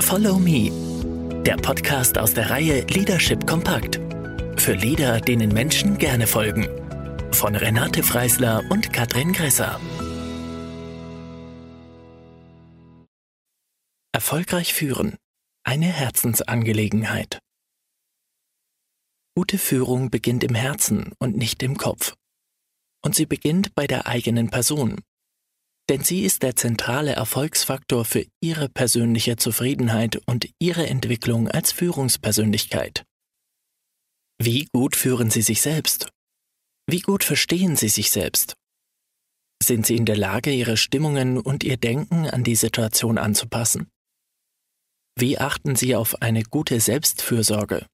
Follow Me, der Podcast aus der Reihe Leadership Kompakt. Für Leader, denen Menschen gerne folgen. Von Renate Freisler und Katrin Gresser. Erfolgreich führen. Eine Herzensangelegenheit. Gute Führung beginnt im Herzen und nicht im Kopf. Und sie beginnt bei der eigenen Person, denn sie ist der zentrale Erfolgsfaktor für Ihre persönliche Zufriedenheit und Ihre Entwicklung als Führungspersönlichkeit. Wie gut führen Sie sich selbst? Wie gut verstehen Sie sich selbst? Sind Sie in der Lage, Ihre Stimmungen und Ihr Denken an die Situation anzupassen? Wie achten Sie auf eine gute Selbstfürsorge?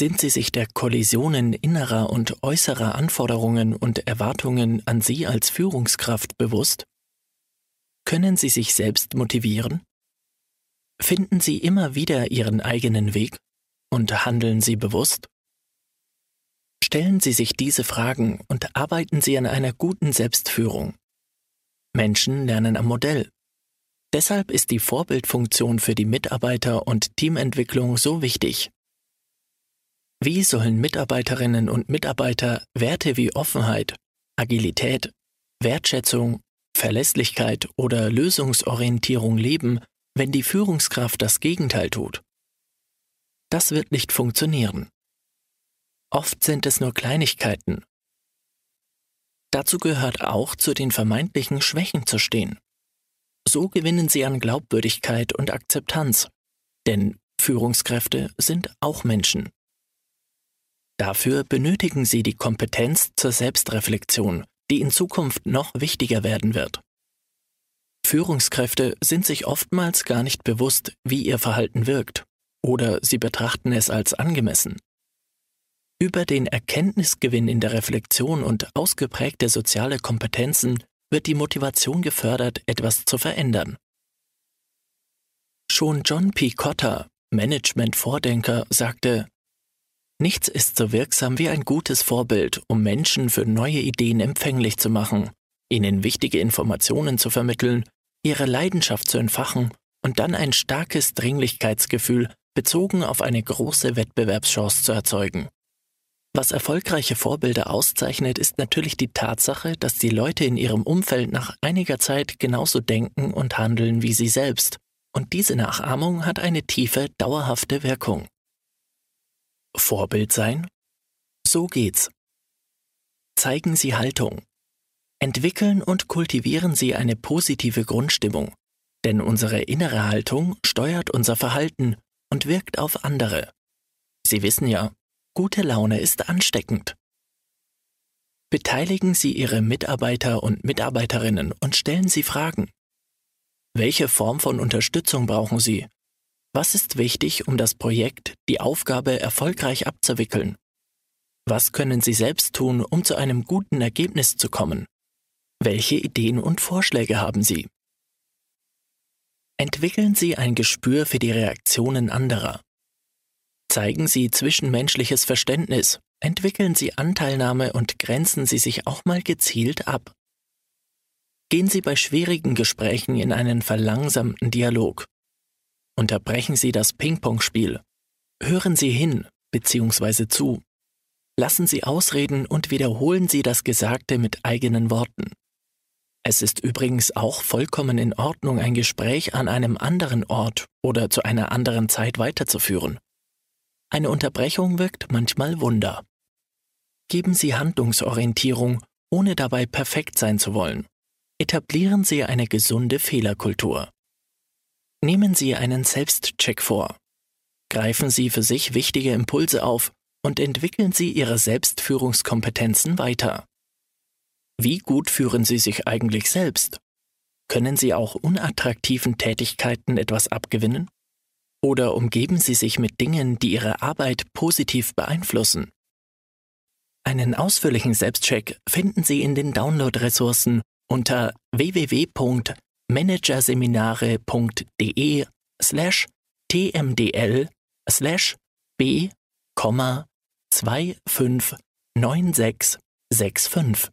Sind Sie sich der Kollisionen innerer und äußerer Anforderungen und Erwartungen an Sie als Führungskraft bewusst? Können Sie sich selbst motivieren? Finden Sie immer wieder Ihren eigenen Weg und handeln Sie bewusst? Stellen Sie sich diese Fragen und arbeiten Sie an einer guten Selbstführung. Menschen lernen am Modell. Deshalb ist die Vorbildfunktion für die Mitarbeiter und Teamentwicklung so wichtig. Wie sollen Mitarbeiterinnen und Mitarbeiter Werte wie Offenheit, Agilität, Wertschätzung, Verlässlichkeit oder Lösungsorientierung leben, wenn die Führungskraft das Gegenteil tut? Das wird nicht funktionieren. Oft sind es nur Kleinigkeiten. Dazu gehört auch, zu den vermeintlichen Schwächen zu stehen. So gewinnen sie an Glaubwürdigkeit und Akzeptanz, denn Führungskräfte sind auch Menschen. Dafür benötigen sie die Kompetenz zur Selbstreflexion, die in Zukunft noch wichtiger werden wird. Führungskräfte sind sich oftmals gar nicht bewusst, wie ihr Verhalten wirkt, oder sie betrachten es als angemessen. Über den Erkenntnisgewinn in der Reflexion und ausgeprägte soziale Kompetenzen wird die Motivation gefördert, etwas zu verändern. Schon John P. Cotter, Management-Vordenker, sagte, Nichts ist so wirksam wie ein gutes Vorbild, um Menschen für neue Ideen empfänglich zu machen, ihnen wichtige Informationen zu vermitteln, ihre Leidenschaft zu entfachen und dann ein starkes Dringlichkeitsgefühl bezogen auf eine große Wettbewerbschance zu erzeugen. Was erfolgreiche Vorbilder auszeichnet, ist natürlich die Tatsache, dass die Leute in ihrem Umfeld nach einiger Zeit genauso denken und handeln wie sie selbst, und diese Nachahmung hat eine tiefe, dauerhafte Wirkung. Vorbild sein? So geht's. Zeigen Sie Haltung. Entwickeln und kultivieren Sie eine positive Grundstimmung, denn unsere innere Haltung steuert unser Verhalten und wirkt auf andere. Sie wissen ja, gute Laune ist ansteckend. Beteiligen Sie Ihre Mitarbeiter und Mitarbeiterinnen und stellen Sie Fragen. Welche Form von Unterstützung brauchen Sie was ist wichtig, um das Projekt, die Aufgabe erfolgreich abzuwickeln? Was können Sie selbst tun, um zu einem guten Ergebnis zu kommen? Welche Ideen und Vorschläge haben Sie? Entwickeln Sie ein Gespür für die Reaktionen anderer. Zeigen Sie zwischenmenschliches Verständnis, entwickeln Sie Anteilnahme und grenzen Sie sich auch mal gezielt ab. Gehen Sie bei schwierigen Gesprächen in einen verlangsamten Dialog, Unterbrechen Sie das Ping-Pong-Spiel. Hören Sie hin bzw. zu. Lassen Sie ausreden und wiederholen Sie das Gesagte mit eigenen Worten. Es ist übrigens auch vollkommen in Ordnung, ein Gespräch an einem anderen Ort oder zu einer anderen Zeit weiterzuführen. Eine Unterbrechung wirkt manchmal Wunder. Geben Sie Handlungsorientierung, ohne dabei perfekt sein zu wollen. Etablieren Sie eine gesunde Fehlerkultur. Nehmen Sie einen Selbstcheck vor. Greifen Sie für sich wichtige Impulse auf und entwickeln Sie Ihre Selbstführungskompetenzen weiter. Wie gut führen Sie sich eigentlich selbst? Können Sie auch unattraktiven Tätigkeiten etwas abgewinnen? Oder umgeben Sie sich mit Dingen, die Ihre Arbeit positiv beeinflussen? Einen ausführlichen Selbstcheck finden Sie in den Download-Ressourcen unter www managerseminare.de slash tmdl slash b, 259665.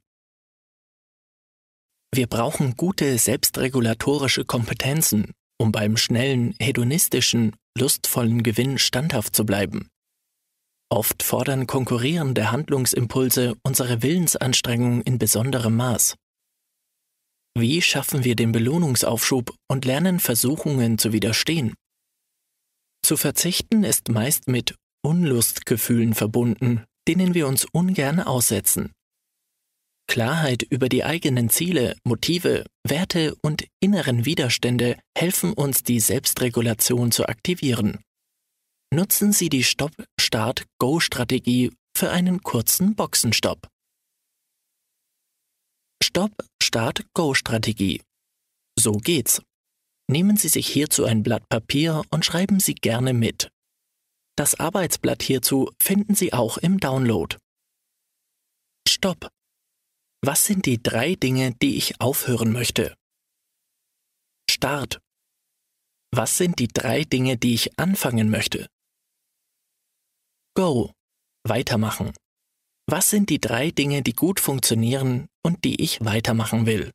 Wir brauchen gute selbstregulatorische Kompetenzen, um beim schnellen, hedonistischen, lustvollen Gewinn standhaft zu bleiben. Oft fordern konkurrierende Handlungsimpulse unsere Willensanstrengung in besonderem Maß. Wie schaffen wir den Belohnungsaufschub und lernen Versuchungen zu widerstehen? Zu verzichten ist meist mit Unlustgefühlen verbunden, denen wir uns ungern aussetzen. Klarheit über die eigenen Ziele, Motive, Werte und inneren Widerstände helfen uns, die Selbstregulation zu aktivieren. Nutzen Sie die Stopp-Start-Go-Strategie für einen kurzen Boxenstopp. Stopp-Start-Go-Strategie. So geht's. Nehmen Sie sich hierzu ein Blatt Papier und schreiben Sie gerne mit. Das Arbeitsblatt hierzu finden Sie auch im Download. Stopp. Was sind die drei Dinge, die ich aufhören möchte? Start. Was sind die drei Dinge, die ich anfangen möchte? Go. Weitermachen. Was sind die drei Dinge, die gut funktionieren und die ich weitermachen will?